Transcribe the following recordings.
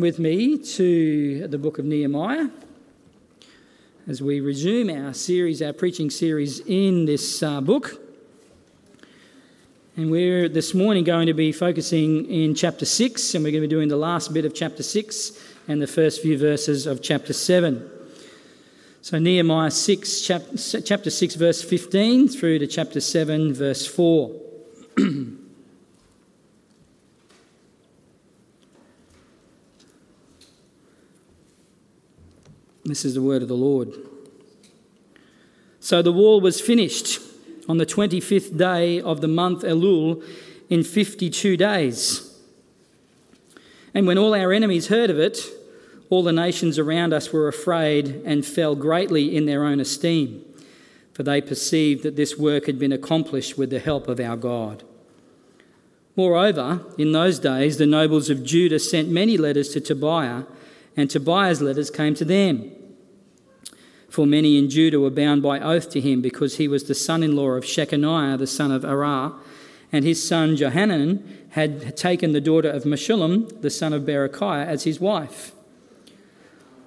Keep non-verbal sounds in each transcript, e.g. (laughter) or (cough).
with me to the book of Nehemiah as we resume our series, our preaching series in this uh, book. And we're this morning going to be focusing in chapter 6, and we're going to be doing the last bit of chapter 6 and the first few verses of chapter 7. So, Nehemiah 6, chapter 6, verse 15 through to chapter 7, verse 4. (clears throat) This is the word of the Lord. So the wall was finished on the 25th day of the month Elul in 52 days. And when all our enemies heard of it, all the nations around us were afraid and fell greatly in their own esteem, for they perceived that this work had been accomplished with the help of our God. Moreover, in those days, the nobles of Judah sent many letters to Tobiah and Tobiah's letters came to them. For many in Judah were bound by oath to him because he was the son in law of Shechaniah, the son of Arah, and his son Johanan had taken the daughter of Meshullam, the son of Berechiah, as his wife.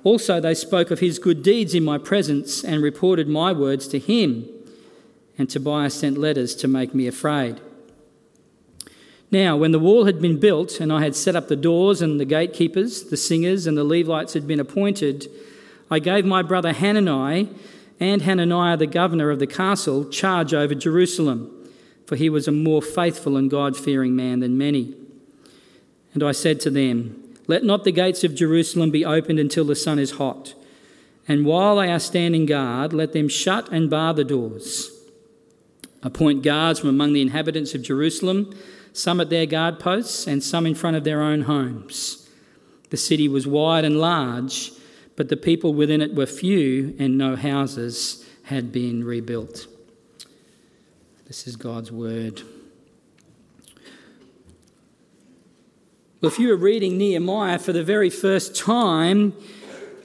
Also, they spoke of his good deeds in my presence and reported my words to him. And Tobiah sent letters to make me afraid. Now, when the wall had been built, and I had set up the doors, and the gatekeepers, the singers, and the Levites had been appointed, I gave my brother Hanani and Hananiah, the governor of the castle, charge over Jerusalem, for he was a more faithful and God fearing man than many. And I said to them, Let not the gates of Jerusalem be opened until the sun is hot. And while they are standing guard, let them shut and bar the doors. Appoint guards from among the inhabitants of Jerusalem some at their guard posts, and some in front of their own homes. The city was wide and large, but the people within it were few, and no houses had been rebuilt. This is God's word. Well, if you were reading Nehemiah for the very first time,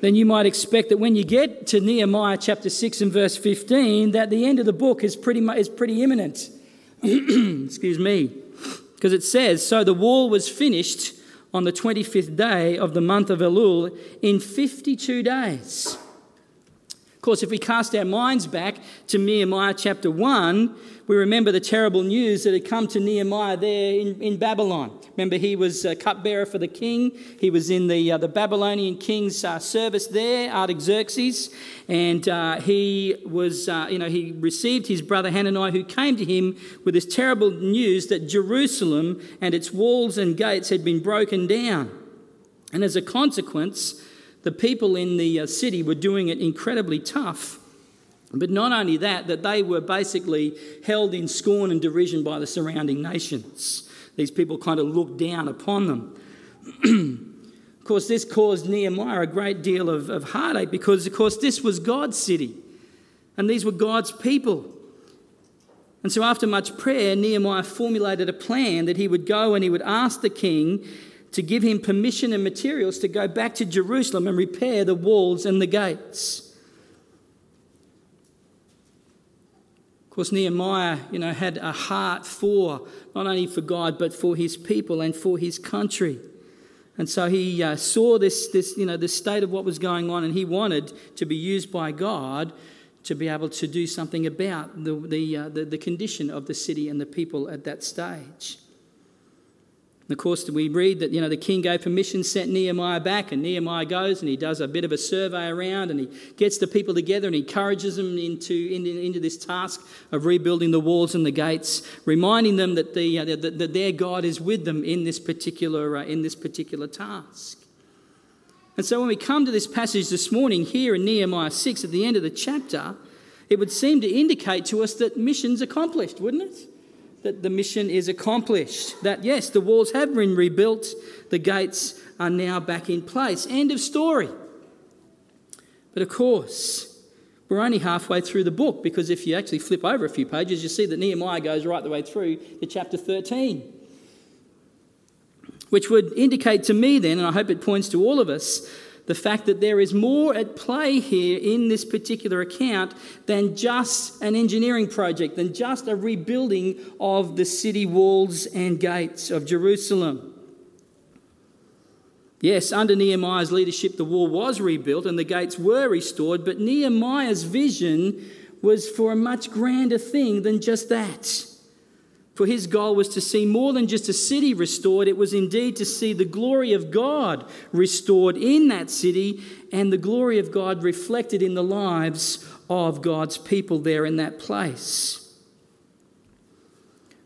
then you might expect that when you get to Nehemiah chapter 6 and verse 15, that the end of the book is pretty, is pretty imminent. (clears throat) Excuse me. Because it says, So the wall was finished on the 25th day of the month of Elul in 52 days. Of course, if we cast our minds back to Nehemiah chapter 1, we remember the terrible news that had come to Nehemiah there in, in Babylon. Remember, he was a cupbearer for the king. He was in the, uh, the Babylonian king's uh, service there, Artaxerxes, and uh, he was, uh, you know, he received his brother Hananiah, who came to him with this terrible news that Jerusalem and its walls and gates had been broken down. And as a consequence, the people in the uh, city were doing it incredibly tough but not only that, that they were basically held in scorn and derision by the surrounding nations. These people kind of looked down upon them. (clears throat) of course, this caused Nehemiah a great deal of, of heartache because, of course, this was God's city and these were God's people. And so, after much prayer, Nehemiah formulated a plan that he would go and he would ask the king to give him permission and materials to go back to Jerusalem and repair the walls and the gates. Of course, Nehemiah, you know, had a heart for not only for God but for his people and for his country. And so he uh, saw this, this, you know, the state of what was going on, and he wanted to be used by God to be able to do something about the, the, uh, the, the condition of the city and the people at that stage. And of course, we read that you know the king gave permission, sent Nehemiah back, and Nehemiah goes and he does a bit of a survey around, and he gets the people together and encourages them into, into, into this task of rebuilding the walls and the gates, reminding them that, the, uh, that, that their God is with them in this particular uh, in this particular task. And so, when we come to this passage this morning here in Nehemiah six, at the end of the chapter, it would seem to indicate to us that mission's accomplished, wouldn't it? That the mission is accomplished. That, yes, the walls have been rebuilt, the gates are now back in place. End of story. But of course, we're only halfway through the book because if you actually flip over a few pages, you see that Nehemiah goes right the way through to chapter 13. Which would indicate to me then, and I hope it points to all of us, the fact that there is more at play here in this particular account than just an engineering project, than just a rebuilding of the city walls and gates of Jerusalem. Yes, under Nehemiah's leadership, the wall was rebuilt and the gates were restored, but Nehemiah's vision was for a much grander thing than just that. For his goal was to see more than just a city restored, it was indeed to see the glory of God restored in that city and the glory of God reflected in the lives of God's people there in that place.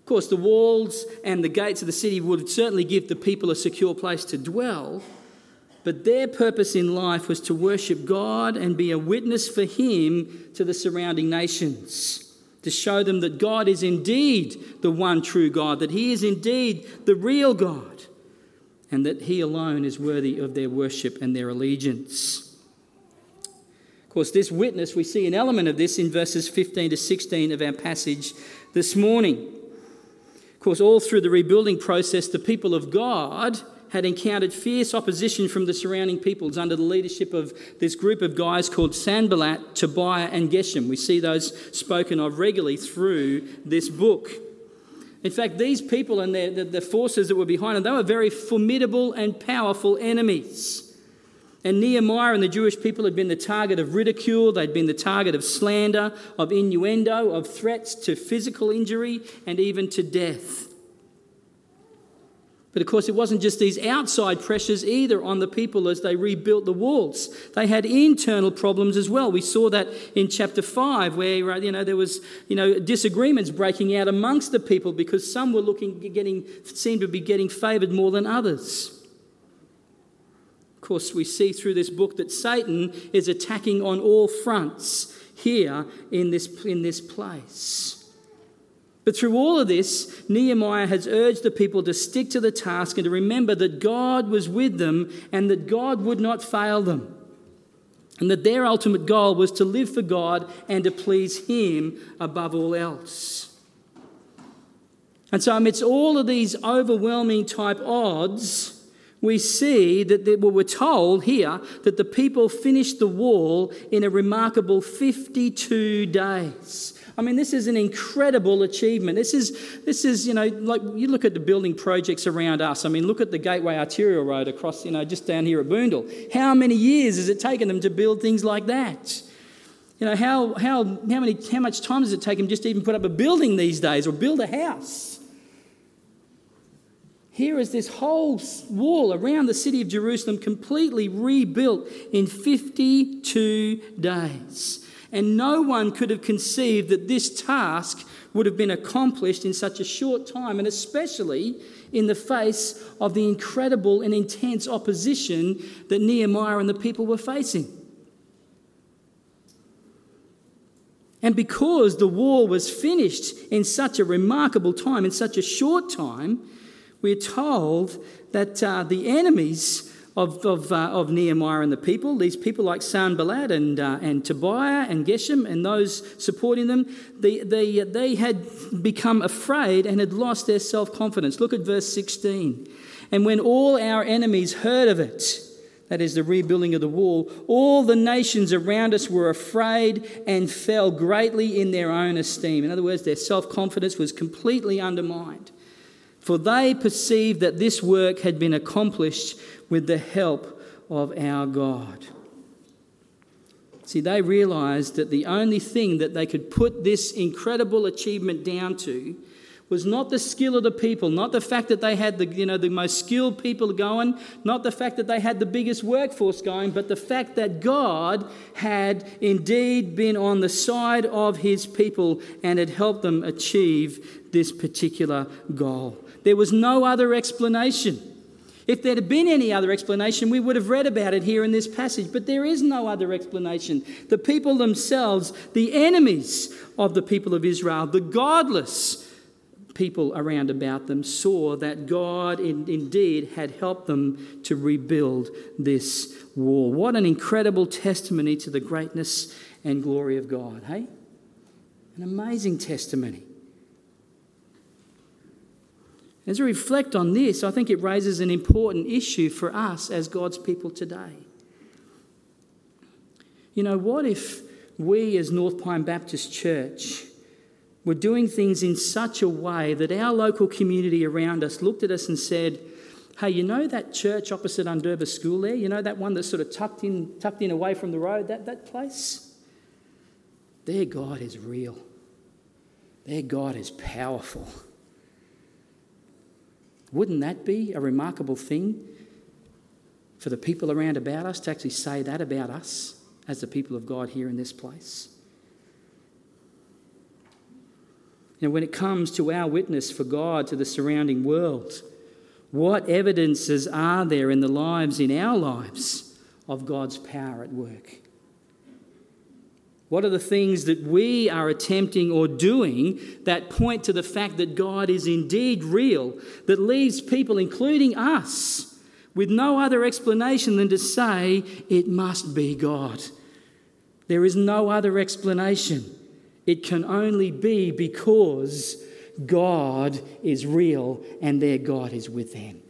Of course, the walls and the gates of the city would certainly give the people a secure place to dwell, but their purpose in life was to worship God and be a witness for Him to the surrounding nations, to show them that God is indeed the one true God, that He is indeed the real God, and that He alone is worthy of their worship and their allegiance. Of course, this witness, we see an element of this in verses 15 to 16 of our passage this morning Of course, all through the rebuilding process, the people of God had encountered fierce opposition from the surrounding peoples under the leadership of this group of guys called Sanballat, Tobiah, and Geshem. We see those spoken of regularly through this book. In fact, these people and their, the, the forces that were behind them, they were very formidable and powerful enemies. And Nehemiah and the Jewish people had been the target of ridicule, they'd been the target of slander, of innuendo, of threats to physical injury, and even to death. But of course, it wasn't just these outside pressures either on the people as they rebuilt the walls. They had internal problems as well. We saw that in chapter 5, where uh, you know, there was you know, disagreements breaking out amongst the people because some were looking, getting, seemed to be getting favoured more than others. Of course, we see through this book that Satan is attacking on all fronts here in this, in this place. But through all of this, Nehemiah has urged the people to stick to the task and to remember that God was with them and that God would not fail them. And that their ultimate goal was to live for God and to please Him above all else. And so, amidst all of these overwhelming type odds, we see that they, well, we're told here that the people finished the wall in a remarkable 52 days. I mean, this is an incredible achievement. This is, this is, you know, like you look at the building projects around us. I mean, look at the Gateway Arterial Road across, you know, just down here at Boondall. How many years has it taken them to build things like that? You know, how, how, how, many, how much time does it take them just to even put up a building these days or build a house? Here is this whole wall around the city of Jerusalem completely rebuilt in 52 days. And no one could have conceived that this task would have been accomplished in such a short time, and especially in the face of the incredible and intense opposition that Nehemiah and the people were facing. And because the war was finished in such a remarkable time, in such a short time, we're told that uh, the enemies of, of, uh, of Nehemiah and the people, these people like Sanballat and, uh, and Tobiah and Geshem and those supporting them, they, they, they had become afraid and had lost their self confidence. Look at verse 16. And when all our enemies heard of it, that is the rebuilding of the wall, all the nations around us were afraid and fell greatly in their own esteem. In other words, their self confidence was completely undermined. For they perceived that this work had been accomplished with the help of our God. See, they realized that the only thing that they could put this incredible achievement down to was not the skill of the people, not the fact that they had the, you know, the most skilled people going, not the fact that they had the biggest workforce going, but the fact that God had indeed been on the side of his people and had helped them achieve this particular goal. There was no other explanation. If there had been any other explanation, we would have read about it here in this passage, but there is no other explanation. The people themselves, the enemies of the people of Israel, the godless people around about them, saw that God in, indeed had helped them to rebuild this wall. What an incredible testimony to the greatness and glory of God, hey? An amazing testimony. As we reflect on this, I think it raises an important issue for us as God's people today. You know, what if we as North Pine Baptist Church were doing things in such a way that our local community around us looked at us and said, Hey, you know that church opposite Undurba School there? You know that one that's sort of tucked in, tucked in away from the road? That, that place? Their God is real. Their God is powerful. Wouldn't that be a remarkable thing for the people around about us to actually say that about us as the people of God here in this place? You when it comes to our witness for God to the surrounding world, what evidences are there in the lives, in our lives, of God's power at work? What are the things that we are attempting or doing that point to the fact that God is indeed real, that leaves people, including us, with no other explanation than to say, it must be God? There is no other explanation. It can only be because God is real and their God is with them.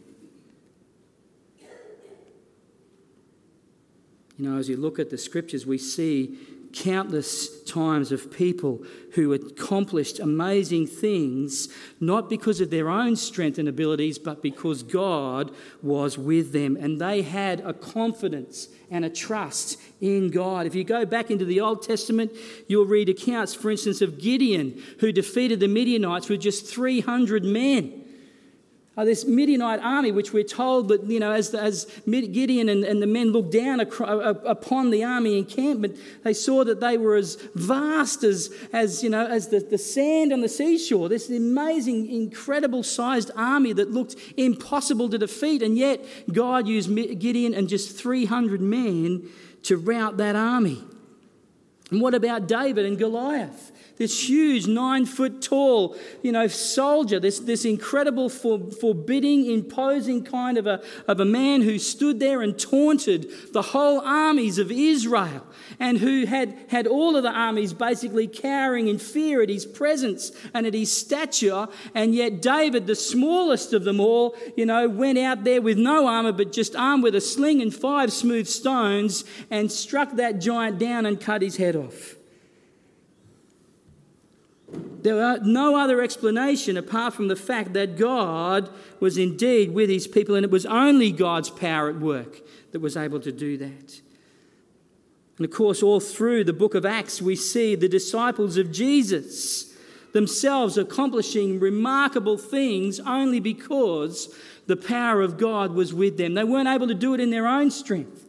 You know, as you look at the scriptures, we see countless times of people who accomplished amazing things, not because of their own strength and abilities, but because God was with them. And they had a confidence and a trust in God. If you go back into the Old Testament, you'll read accounts, for instance, of Gideon, who defeated the Midianites with just 300 men uh, this Midianite army, which we're told that, you know, as, as Gideon and, and the men looked down upon the army encampment, they saw that they were as vast as, as you know, as the, the sand on the seashore. This amazing, incredible sized army that looked impossible to defeat. And yet, God used Gideon and just 300 men to rout that army. And what about David and Goliath? this huge nine foot tall, you know, soldier, this, this incredible, for, forbidding, imposing kind of a, of a man who stood there and taunted the whole armies of Israel and who had, had all of the armies basically cowering in fear at his presence and at his stature. And yet David, the smallest of them all, you know, went out there with no armor but just armed with a sling and five smooth stones and struck that giant down and cut his head off. There are no other explanation apart from the fact that God was indeed with his people, and it was only God's power at work that was able to do that. And of course, all through the book of Acts, we see the disciples of Jesus themselves accomplishing remarkable things only because the power of God was with them. They weren't able to do it in their own strength.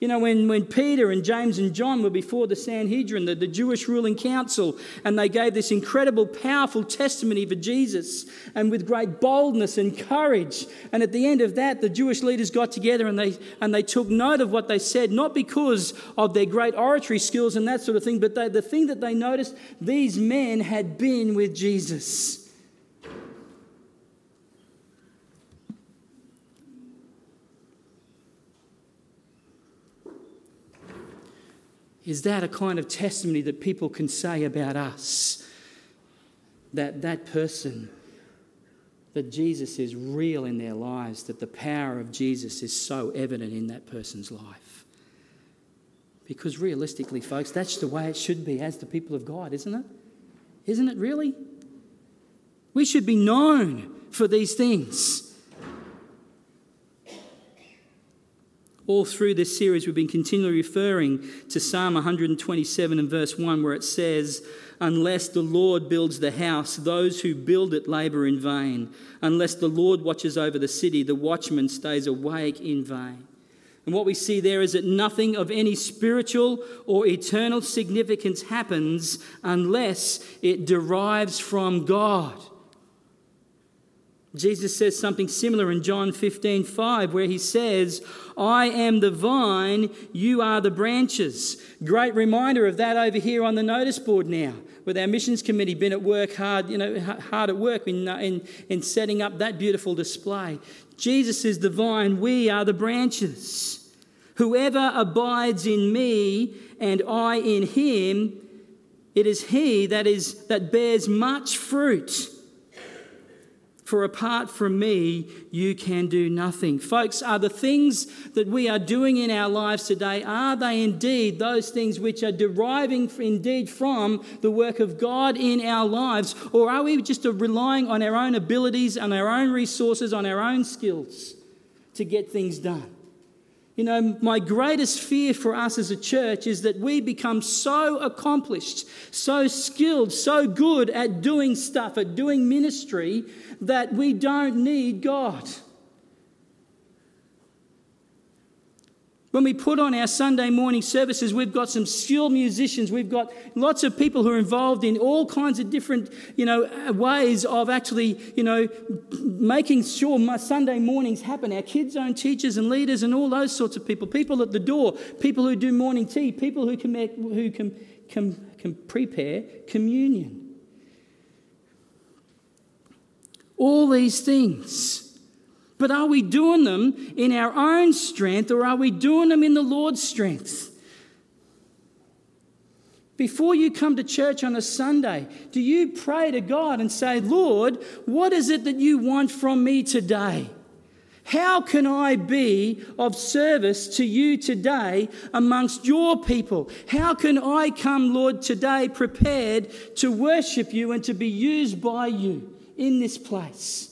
You know, when, when Peter and James and John were before the Sanhedrin, the, the Jewish ruling council, and they gave this incredible, powerful testimony for Jesus, and with great boldness and courage. And at the end of that, the Jewish leaders got together and they, and they took note of what they said, not because of their great oratory skills and that sort of thing, but they, the thing that they noticed these men had been with Jesus. Is that a kind of testimony that people can say about us? That that person, that Jesus is real in their lives, that the power of Jesus is so evident in that person's life. Because realistically, folks, that's the way it should be as the people of God, isn't it? Isn't it really? We should be known for these things. All through this series, we've been continually referring to Psalm 127 and verse 1, where it says, Unless the Lord builds the house, those who build it labour in vain. Unless the Lord watches over the city, the watchman stays awake in vain. And what we see there is that nothing of any spiritual or eternal significance happens unless it derives from God. Jesus says something similar in John 15 5, where he says, I am the vine, you are the branches. Great reminder of that over here on the notice board now, with our missions committee been at work hard, you know, hard at work in, in, in setting up that beautiful display. Jesus is the vine, we are the branches. Whoever abides in me and I in him, it is he that is that bears much fruit. For apart from me, you can do nothing. Folks, are the things that we are doing in our lives today, are they indeed those things which are deriving indeed from the work of God in our lives? Or are we just relying on our own abilities, on our own resources, on our own skills? to get things done. You know, my greatest fear for us as a church is that we become so accomplished, so skilled, so good at doing stuff, at doing ministry, that we don't need God. When we put on our Sunday morning services, we've got some skilled musicians. We've got lots of people who are involved in all kinds of different, you know, uh, ways of actually, you know, making sure my Sunday mornings happen. Our kids' own teachers and leaders and all those sorts of people. People at the door, people who do morning tea, people who can, make, who can, can, can prepare communion. All these things but are we doing them in our own strength or are we doing them in the Lord's strength? Before you come to church on a Sunday, do you pray to God and say, Lord, what is it that you want from me today? How can I be of service to you today amongst your people? How can I come, Lord, today prepared to worship you and to be used by you in this place?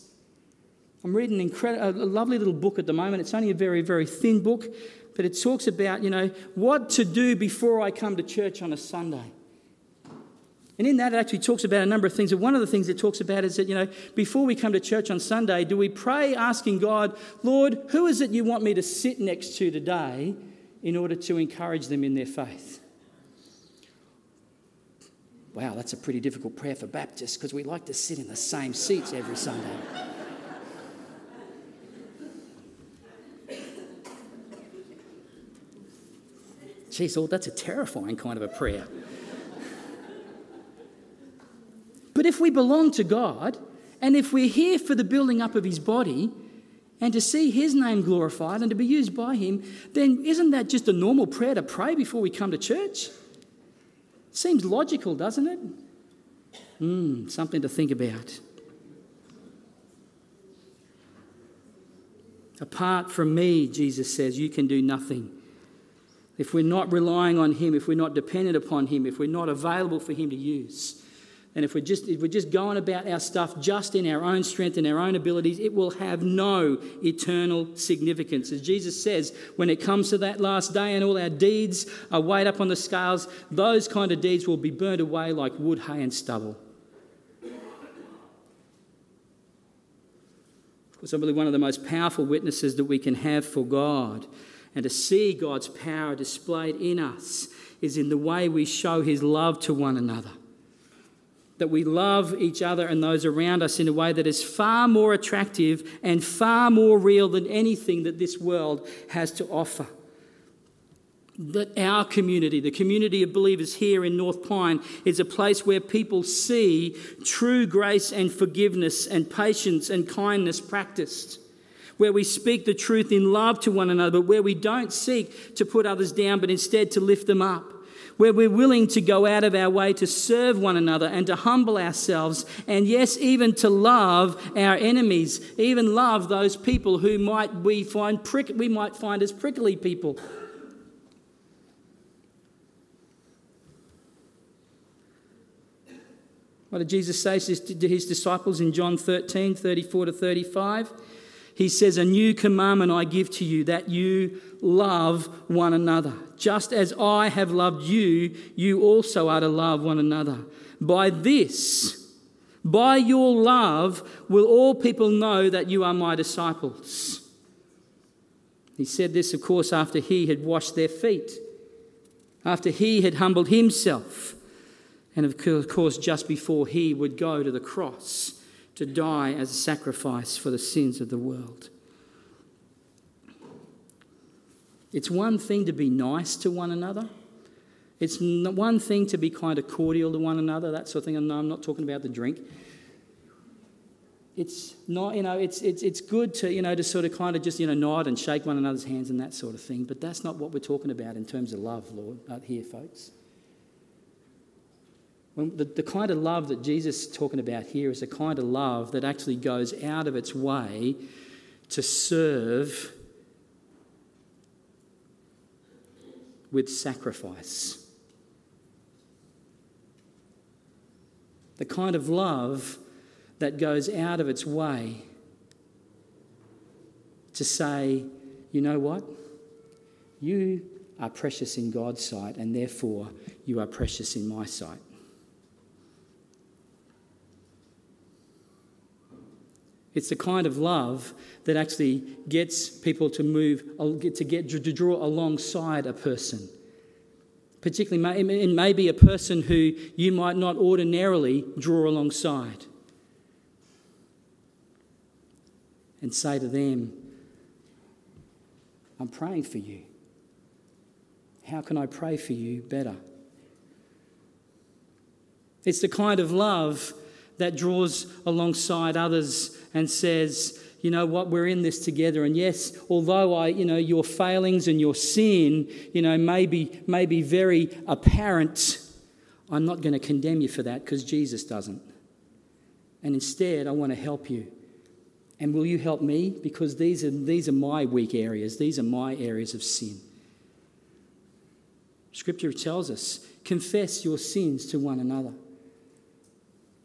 I'm reading a lovely little book at the moment. It's only a very, very thin book, but it talks about, you know, what to do before I come to church on a Sunday. And in that, it actually talks about a number of things. And one of the things it talks about is that, you know, before we come to church on Sunday, do we pray asking God, Lord, who is it you want me to sit next to today in order to encourage them in their faith? Wow, that's a pretty difficult prayer for Baptists because we like to sit in the same seats every Sunday. Geez, oh, that's a terrifying kind of a prayer. but if we belong to God, and if we're here for the building up of His body, and to see His name glorified and to be used by Him, then isn't that just a normal prayer to pray before we come to church? Seems logical, doesn't it? Hmm, something to think about. Apart from me, Jesus says, you can do nothing if we're not relying on Him, if we're not dependent upon Him, if we're not available for Him to use, and if we're just if we're just going about our stuff just in our own strength and our own abilities, it will have no eternal significance. As Jesus says, when it comes to that last day and all our deeds are weighed up on the scales, those kind of deeds will be burned away like wood, hay, and stubble. Of course, I believe one of the most powerful witnesses that we can have for God and to see God's power displayed in us is in the way we show His love to one another. That we love each other and those around us in a way that is far more attractive and far more real than anything that this world has to offer. That our community, the community of believers here in North Pine, is a place where people see true grace and forgiveness and patience and kindness practiced where we speak the truth in love to one another, but where we don't seek to put others down, but instead to lift them up. Where we're willing to go out of our way to serve one another and to humble ourselves, and yes, even to love our enemies, even love those people who might we find prick, we might find as prickly people. What did Jesus say to his disciples in John 13, 34 to 35? He says, A new commandment I give to you, that you love one another. Just as I have loved you, you also are to love one another. By this, by your love, will all people know that you are my disciples. He said this, of course, after he had washed their feet, after he had humbled himself, and of course, just before he would go to the cross to die as a sacrifice for the sins of the world. It's one thing to be nice to one another. It's one thing to be kind of cordial to one another, that sort of thing. And I'm not talking about the drink. It's not, you know, it's, it's, it's good to, you know, to sort of kind of just, you know, nod and shake one another's hands and that sort of thing. But that's not what we're talking about in terms of love, Lord, uh, here, folks. The, the kind of love that Jesus is talking about here is a kind of love that actually goes out of its way to serve with sacrifice. The kind of love that goes out of its way to say, you know what? You are precious in God's sight, and therefore you are precious in my sight. It's the kind of love that actually gets people to move, to get to draw alongside a person. Particularly, it may be a person who you might not ordinarily draw alongside. And say to them, I'm praying for you. How can I pray for you better? It's the kind of love that draws alongside others and says, you know what, we're in this together. And yes, although I, you know, your failings and your sin, you know, may be, may be very apparent, I'm not going to condemn you for that because Jesus doesn't. And instead, I want to help you. And will you help me? Because these are, these are my weak areas, these are my areas of sin. Scripture tells us confess your sins to one another.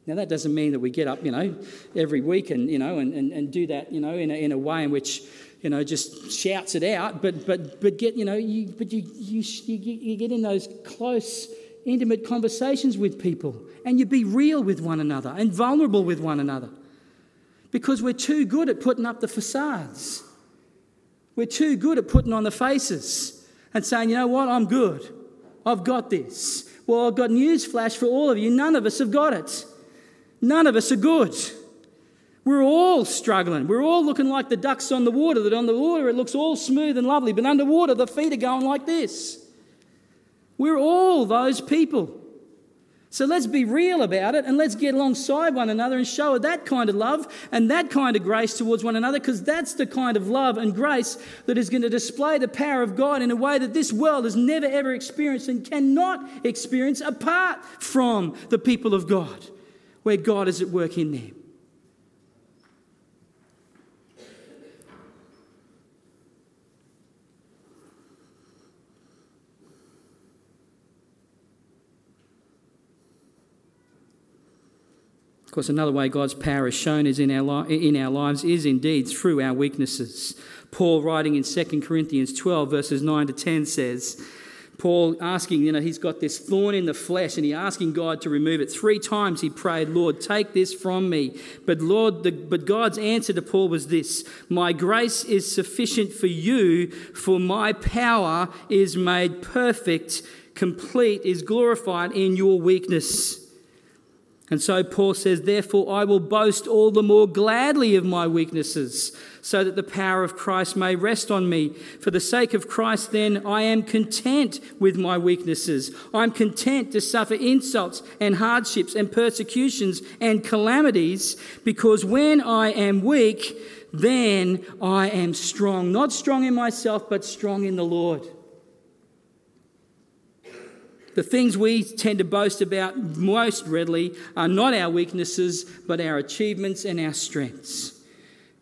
Now, that doesn't mean that we get up, you know, every week and, you know, and, and, and do that, you know, in a, in a way in which, you know, just shouts it out, but, but, but get, you know, you, but you, you, you, you get in those close, intimate conversations with people and you be real with one another and vulnerable with one another because we're too good at putting up the facades. We're too good at putting on the faces and saying, you know what, I'm good. I've got this. Well, I've got news flash for all of you. None of us have got it. None of us are good. We're all struggling. We're all looking like the ducks on the water, that on the water it looks all smooth and lovely, but underwater the feet are going like this. We're all those people. So let's be real about it and let's get alongside one another and show that kind of love and that kind of grace towards one another because that's the kind of love and grace that is going to display the power of God in a way that this world has never ever experienced and cannot experience apart from the people of God where God is at work in them. Of course, another way God's power is shown is in our, li- in our lives is indeed through our weaknesses. Paul, writing in 2 Corinthians 12, verses 9 to 10, says, Paul asking, you know, he's got this thorn in the flesh and he's asking God to remove it. Three times he prayed, Lord, take this from me. But Lord, the, but God's answer to Paul was this My grace is sufficient for you, for my power is made perfect, complete, is glorified in your weakness. And so Paul says, Therefore, I will boast all the more gladly of my weaknesses, so that the power of Christ may rest on me. For the sake of Christ, then, I am content with my weaknesses. I'm content to suffer insults and hardships and persecutions and calamities, because when I am weak, then I am strong. Not strong in myself, but strong in the Lord. The things we tend to boast about most readily are not our weaknesses, but our achievements and our strengths.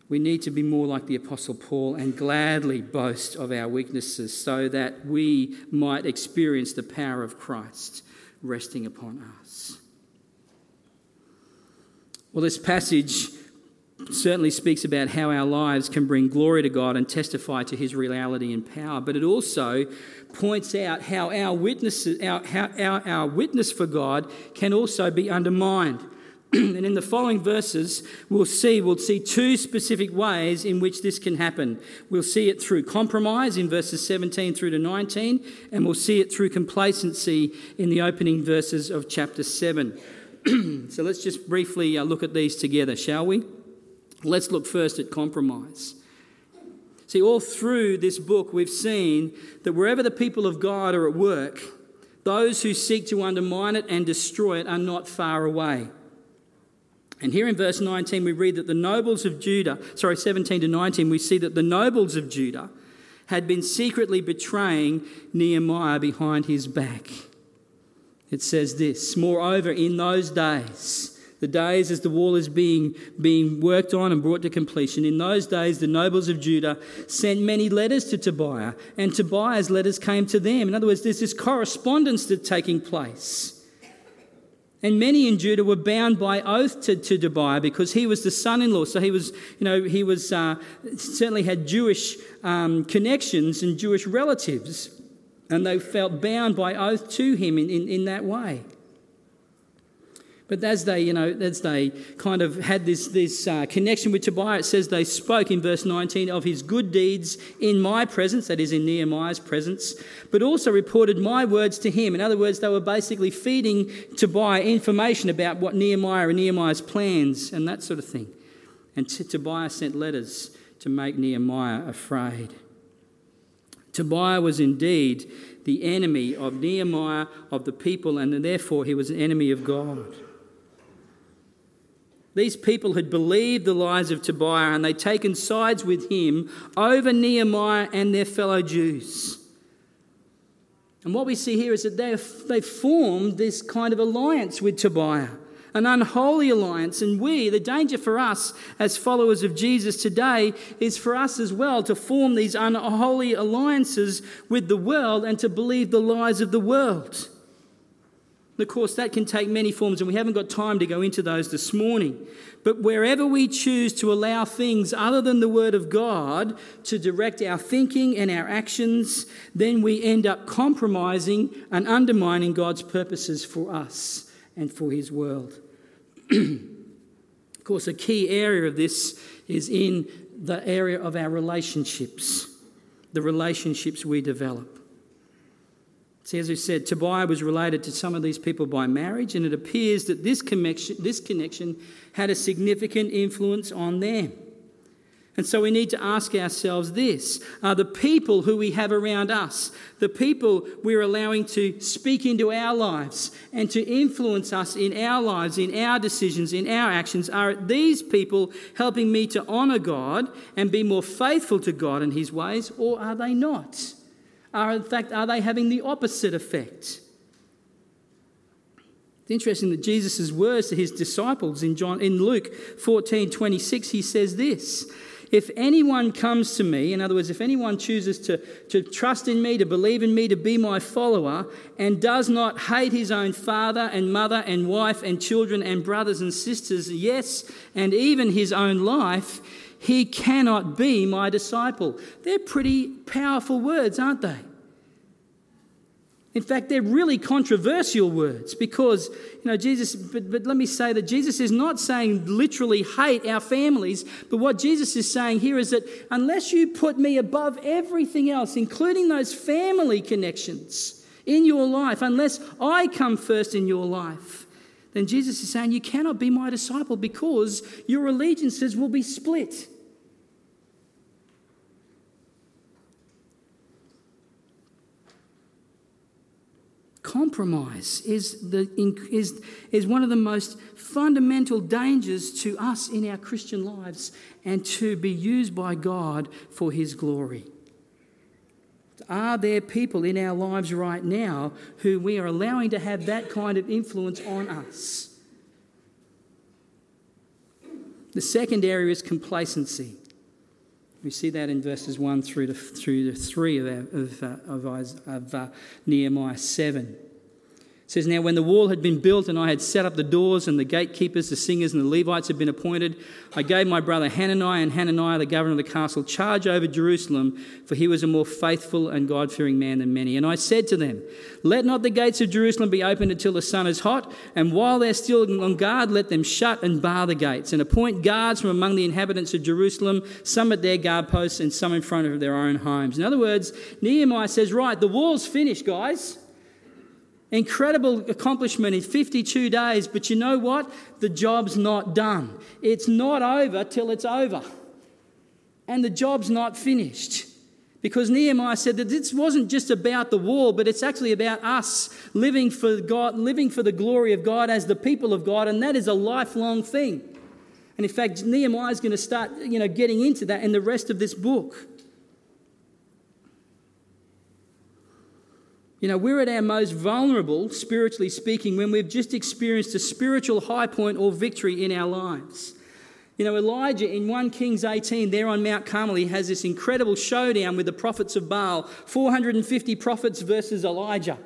We need to be more like the Apostle Paul and gladly boast of our weaknesses so that we might experience the power of Christ resting upon us. Well, this passage certainly speaks about how our lives can bring glory to God and testify to his reality and power, but it also points out how our, witnesses, our, how our, our witness for God can also be undermined. (clears throat) and in the following verses, we'll see, we'll see two specific ways in which this can happen. We'll see it through compromise in verses 17 through to 19, and we'll see it through complacency in the opening verses of chapter 7. (clears throat) so let's just briefly uh, look at these together, shall we? Let's look first at compromise. See, all through this book, we've seen that wherever the people of God are at work, those who seek to undermine it and destroy it are not far away. And here in verse 19, we read that the nobles of Judah, sorry, 17 to 19, we see that the nobles of Judah had been secretly betraying Nehemiah behind his back. It says this Moreover, in those days, the days as the wall is being, being worked on and brought to completion. In those days, the nobles of Judah sent many letters to Tobiah, and Tobiah's letters came to them. In other words, there's this correspondence that's taking place. And many in Judah were bound by oath to, to Tobiah because he was the son-in-law. So he was, you know, he was uh, certainly had Jewish um, connections and Jewish relatives, and they felt bound by oath to him in, in, in that way. But as they, you know, as they kind of had this, this uh, connection with Tobiah, it says they spoke in verse 19 of his good deeds in my presence, that is in Nehemiah's presence, but also reported my words to him. In other words, they were basically feeding Tobiah information about what Nehemiah and Nehemiah's plans and that sort of thing. And Tobiah sent letters to make Nehemiah afraid. Tobiah was indeed the enemy of Nehemiah, of the people, and therefore he was an enemy of God. These people had believed the lies of Tobiah and they'd taken sides with him over Nehemiah and their fellow Jews. And what we see here is that they they formed this kind of alliance with Tobiah, an unholy alliance. And we, the danger for us as followers of Jesus today is for us as well to form these unholy alliances with the world and to believe the lies of the world. Of course, that can take many forms, and we haven't got time to go into those this morning. But wherever we choose to allow things other than the Word of God to direct our thinking and our actions, then we end up compromising and undermining God's purposes for us and for His world. (clears throat) of course, a key area of this is in the area of our relationships, the relationships we develop. See, as we said, Tobiah was related to some of these people by marriage, and it appears that this connection, this connection had a significant influence on them. And so we need to ask ourselves this are the people who we have around us, the people we're allowing to speak into our lives and to influence us in our lives, in our decisions, in our actions, are these people helping me to honour God and be more faithful to God and His ways, or are they not? Are, in fact, are they having the opposite effect? It's interesting that Jesus' words to his disciples in, John, in Luke 14 26, he says this If anyone comes to me, in other words, if anyone chooses to, to trust in me, to believe in me, to be my follower, and does not hate his own father and mother and wife and children and brothers and sisters, yes, and even his own life, he cannot be my disciple. They're pretty powerful words, aren't they? In fact, they're really controversial words because, you know, Jesus, but, but let me say that Jesus is not saying literally hate our families, but what Jesus is saying here is that unless you put me above everything else, including those family connections in your life, unless I come first in your life, then Jesus is saying you cannot be my disciple because your allegiances will be split. Compromise is, the, is, is one of the most fundamental dangers to us in our Christian lives and to be used by God for His glory. Are there people in our lives right now who we are allowing to have that kind of influence on us? The second area is complacency. We see that in verses 1 through to, through to 3 of, our, of, uh, of, of uh, Nehemiah 7. Says, Now when the wall had been built and I had set up the doors and the gatekeepers, the singers, and the Levites had been appointed, I gave my brother Hananiah and Hananiah, the governor of the castle, charge over Jerusalem, for he was a more faithful and God fearing man than many. And I said to them, Let not the gates of Jerusalem be opened until the sun is hot, and while they're still on guard, let them shut and bar the gates, and appoint guards from among the inhabitants of Jerusalem, some at their guard posts and some in front of their own homes. In other words, Nehemiah says, Right, the wall's finished, guys. Incredible accomplishment in 52 days, but you know what? The job's not done. It's not over till it's over. And the job's not finished. Because Nehemiah said that this wasn't just about the wall, but it's actually about us living for God, living for the glory of God as the people of God, and that is a lifelong thing. And in fact, Nehemiah is going to start, you know, getting into that in the rest of this book. You know, we're at our most vulnerable, spiritually speaking, when we've just experienced a spiritual high point or victory in our lives. You know, Elijah in 1 Kings 18, there on Mount Carmel, he has this incredible showdown with the prophets of Baal 450 prophets versus Elijah.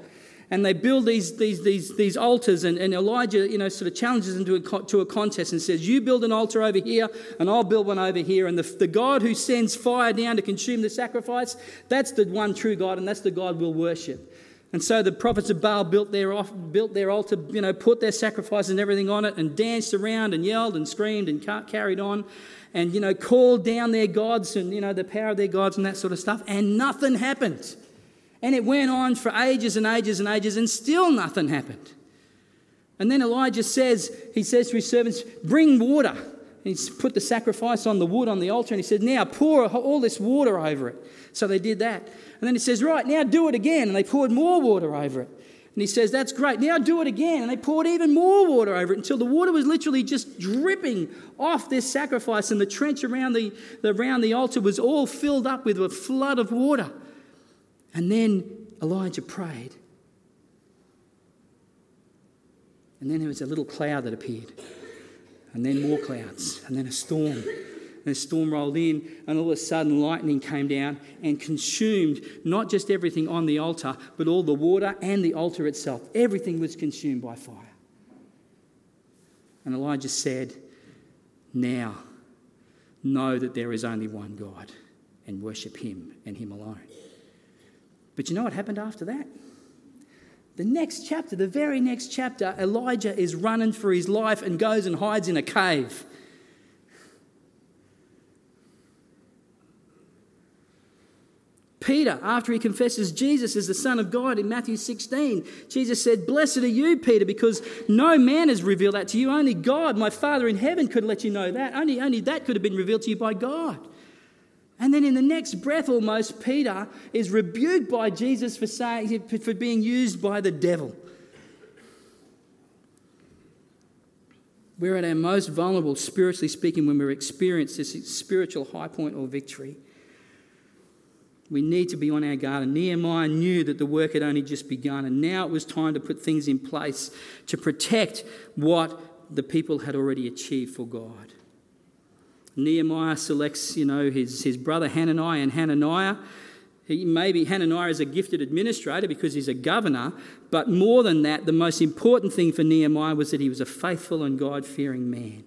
and they build these, these, these, these altars, and, and Elijah, you know, sort of challenges them to a, to a contest and says, You build an altar over here, and I'll build one over here. And the, the God who sends fire down to consume the sacrifice, that's the one true God, and that's the God we'll worship. And so the prophets of Baal built their, off, built their altar, you know, put their sacrifices and everything on it, and danced around and yelled and screamed and carried on, and, you know, called down their gods and, you know, the power of their gods and that sort of stuff, and nothing happened. And it went on for ages and ages and ages, and still nothing happened. And then Elijah says, he says to his servants, Bring water. He's put the sacrifice on the wood on the altar, and he said, Now pour all this water over it. So they did that. And then he says, Right, now do it again. And they poured more water over it. And he says, That's great. Now do it again. And they poured even more water over it until the water was literally just dripping off this sacrifice. And the trench around the, around the altar was all filled up with a flood of water. And then Elijah prayed. And then there was a little cloud that appeared. And then more clouds. And then a storm. And a storm rolled in, and all of a sudden, lightning came down and consumed not just everything on the altar, but all the water and the altar itself. Everything was consumed by fire. And Elijah said, Now know that there is only one God, and worship him and him alone. But you know what happened after that? The next chapter, the very next chapter, Elijah is running for his life and goes and hides in a cave. Peter, after he confesses Jesus as the Son of God in Matthew 16, Jesus said, Blessed are you, Peter, because no man has revealed that to you. Only God, my Father in heaven, could let you know that. Only, only that could have been revealed to you by God. And then in the next breath, almost, Peter is rebuked by Jesus for, saying, for being used by the devil. We're at our most vulnerable, spiritually speaking, when we experience this spiritual high point or victory. We need to be on our guard. And Nehemiah knew that the work had only just begun, and now it was time to put things in place to protect what the people had already achieved for God. Nehemiah selects, you know, his, his brother Hanani and Hananiah. He, maybe Hananiah is a gifted administrator because he's a governor, but more than that, the most important thing for Nehemiah was that he was a faithful and God fearing man.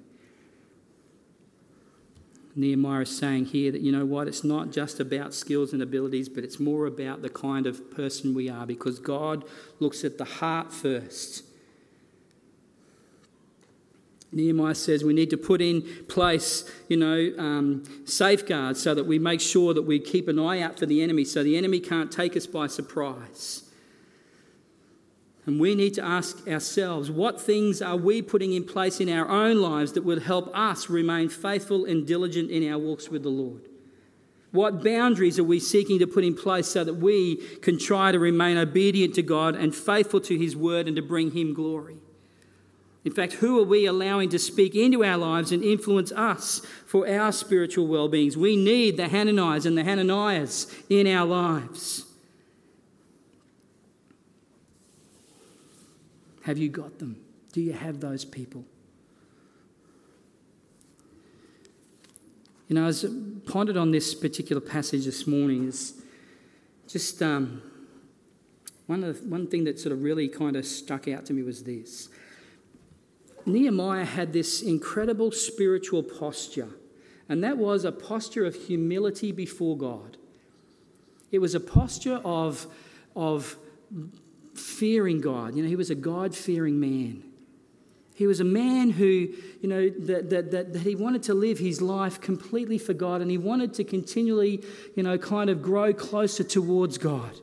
Nehemiah is saying here that, you know what, it's not just about skills and abilities, but it's more about the kind of person we are because God looks at the heart first. Nehemiah says we need to put in place, you know, um, safeguards so that we make sure that we keep an eye out for the enemy so the enemy can't take us by surprise. And we need to ask ourselves what things are we putting in place in our own lives that would help us remain faithful and diligent in our walks with the Lord? What boundaries are we seeking to put in place so that we can try to remain obedient to God and faithful to His word and to bring Him glory? In fact, who are we allowing to speak into our lives and influence us for our spiritual well beings? We need the Hananis and the Hananiahs in our lives. Have you got them? Do you have those people? You know, as I pondered on this particular passage this morning, is just um, one, the, one thing that sort of really kind of stuck out to me was this Nehemiah had this incredible spiritual posture, and that was a posture of humility before God. It was a posture of, of fearing God. You know, he was a God fearing man. He was a man who, you know, that, that, that, that, he wanted to live his life completely for God and he wanted to continually, you know, kind of grow closer towards God.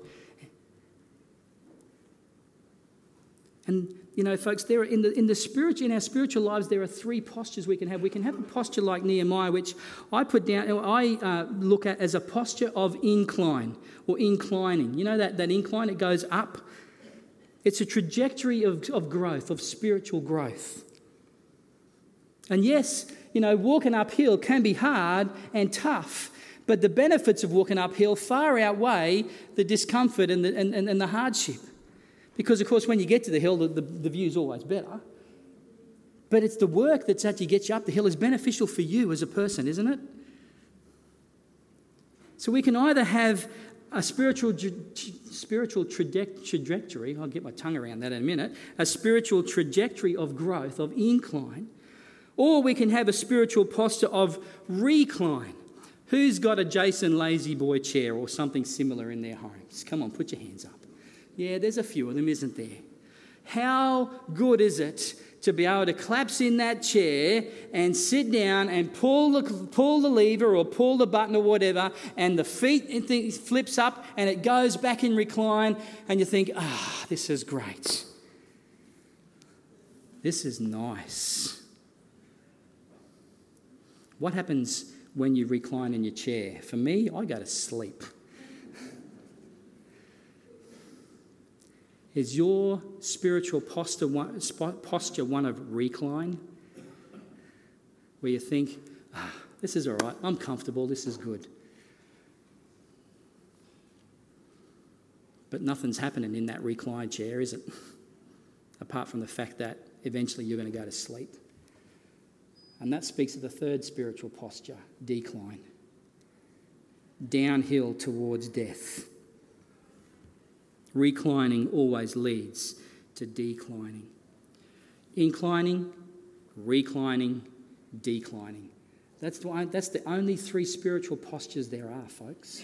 And you know, folks, there are in the in the spirit in our spiritual lives there are three postures we can have. We can have a posture like Nehemiah, which I put down, I uh, look at as a posture of incline or inclining. You know that that incline it goes up. It's a trajectory of, of growth, of spiritual growth. And yes, you know, walking uphill can be hard and tough, but the benefits of walking uphill far outweigh the discomfort and the, and, and, and the hardship. Because, of course, when you get to the hill, the, the, the view is always better. But it's the work that's actually gets you up the hill is beneficial for you as a person, isn't it? So we can either have a spiritual, spiritual trajectory, I'll get my tongue around that in a minute, a spiritual trajectory of growth, of incline, or we can have a spiritual posture of recline. Who's got a Jason La-Z-Boy chair or something similar in their homes? Come on, put your hands up. Yeah, there's a few of them, isn't there? How good is it to be able to collapse in that chair and sit down and pull the, pull the lever or pull the button or whatever, and the feet flips up and it goes back in recline, and you think, ah, oh, this is great. This is nice. What happens when you recline in your chair? For me, I go to sleep. Is your spiritual posture one, posture one of recline? Where you think, ah, this is all right, I'm comfortable, this is good. But nothing's happening in that recline chair, is it? Apart from the fact that eventually you're going to go to sleep. And that speaks of the third spiritual posture decline, downhill towards death. Reclining always leads to declining. Inclining, reclining, declining. That's the, that's the only three spiritual postures there are, folks.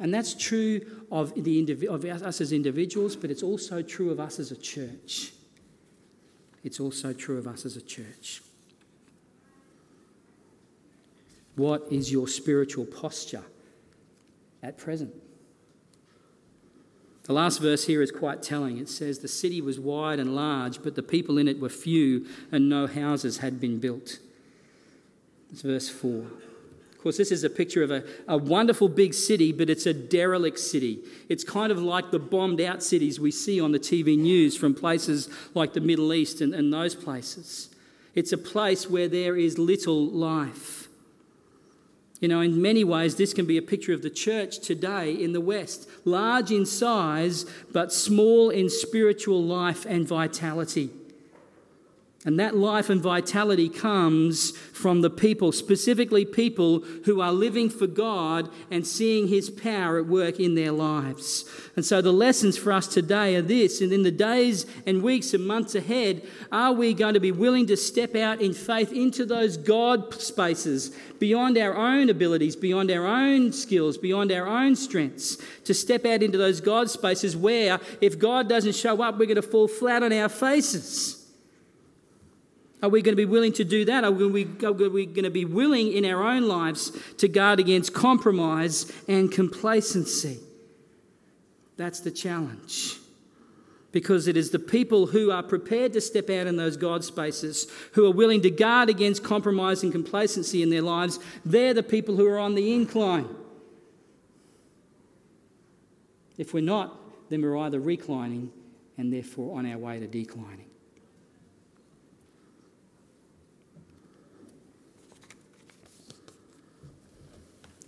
And that's true of, the, of us as individuals, but it's also true of us as a church. It's also true of us as a church. What is your spiritual posture at present? The last verse here is quite telling. It says, The city was wide and large, but the people in it were few, and no houses had been built. It's verse 4. Of course, this is a picture of a, a wonderful big city, but it's a derelict city. It's kind of like the bombed out cities we see on the TV news from places like the Middle East and, and those places. It's a place where there is little life. You know, in many ways, this can be a picture of the church today in the West large in size, but small in spiritual life and vitality. And that life and vitality comes from the people, specifically people who are living for God and seeing His power at work in their lives. And so the lessons for us today are this. And in the days and weeks and months ahead, are we going to be willing to step out in faith into those God spaces beyond our own abilities, beyond our own skills, beyond our own strengths, to step out into those God spaces where if God doesn't show up, we're going to fall flat on our faces? Are we going to be willing to do that? Are we, going to be willing in our own lives to guard against compromise and complacency? That's the challenge. Because it is the people who are prepared to step out in those God spaces, who are willing to guard against compromise and complacency in their lives, they're the people who are on the incline. If we're not, then we're either reclining and therefore on our way to declining.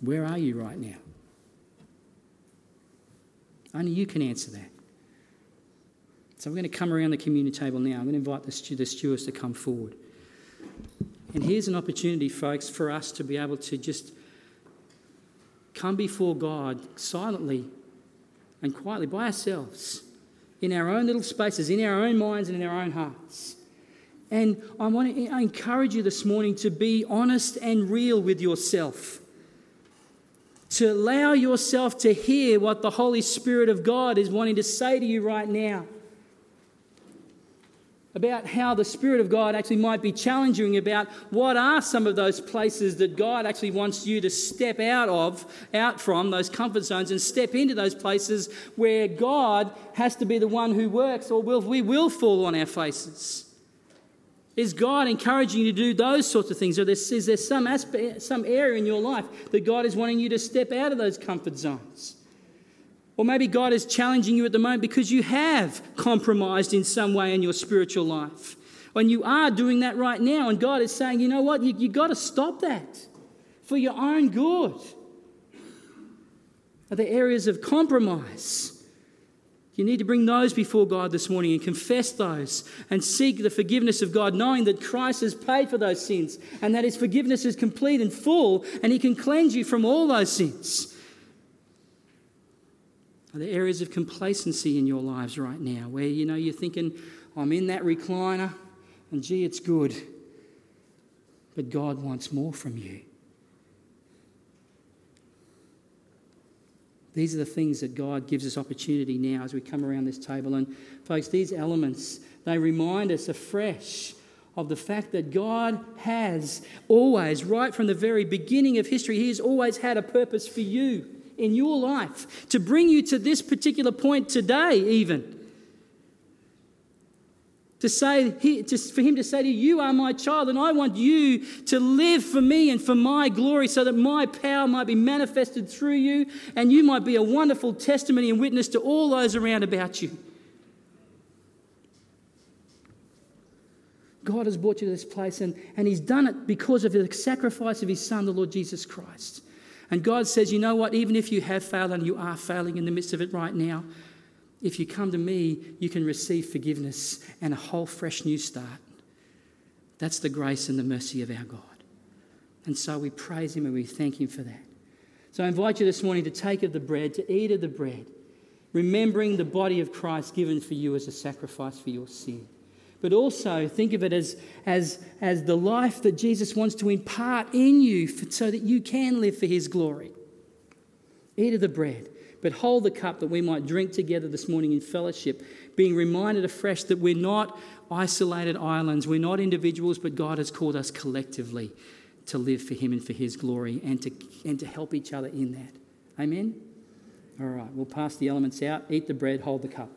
Where are you right now? Only you can answer that. So we're going to come around the communion table now. I'm going to invite the, the stewards to come forward. And here's an opportunity, folks, for us to be able to just come before God silently and quietly by ourselves in our own little spaces, in our own minds and in our own hearts. And I want to encourage you this morning to be honest and real with yourself to allow yourself to hear what the Holy Spirit of God is wanting to say to you right now. About how the Spirit of God actually might be challenging about what are some of those places that God actually wants you to step out of, out from, those comfort zones, and step into those places where God has to be the one who works, or we will fall on our faces. Is God encouraging you to do those sorts of things? Or is there some, aspect, some area in your life that God is wanting you to step out of those comfort zones? Or maybe God is challenging you at the moment because you have compromised in some way in your spiritual life. When you are doing that right now, and God is saying, you know what, you, you've got to stop that for your own good. Are there areas of compromise? You need to bring those before God this morning and confess those and seek the forgiveness of God, knowing that Christ has paid for those sins and that His forgiveness is complete and full and He can cleanse you from all those sins. Are there areas of complacency in your lives right now where you know you're thinking, I'm in that recliner and gee, it's good. But God wants more from you. These are the things that God gives us opportunity now as we come around this table. And, folks, these elements, they remind us afresh of the fact that God has always, right from the very beginning of history, He has always had a purpose for you in your life to bring you to this particular point today, even to say, for him to say to you, You are my child, and I want you to live for me and for my glory so that my power might be manifested through you and you might be a wonderful testimony and witness to all those around about you. God has brought you to this place, and, and He's done it because of the sacrifice of His Son, the Lord Jesus Christ. And God says, You know what? Even if you have failed and you are failing in the midst of it right now, if you come to me, you can receive forgiveness and a whole fresh new start. That's the grace and the mercy of our God. And so we praise Him and we thank Him for that. So I invite you this morning to take of the bread, to eat of the bread, remembering the body of Christ given for you as a sacrifice for your sin. But also think of it as, as, as the life that Jesus wants to impart in you for, so that you can live for His glory. Eat of the bread but hold the cup that we might drink together this morning in fellowship, being reminded afresh that we're not isolated islands, we're not individuals, but God has called us collectively to live for Him and for His glory and to, and to help each other in that. Amen? All right, we'll pass the elements out, eat the bread, hold the cup.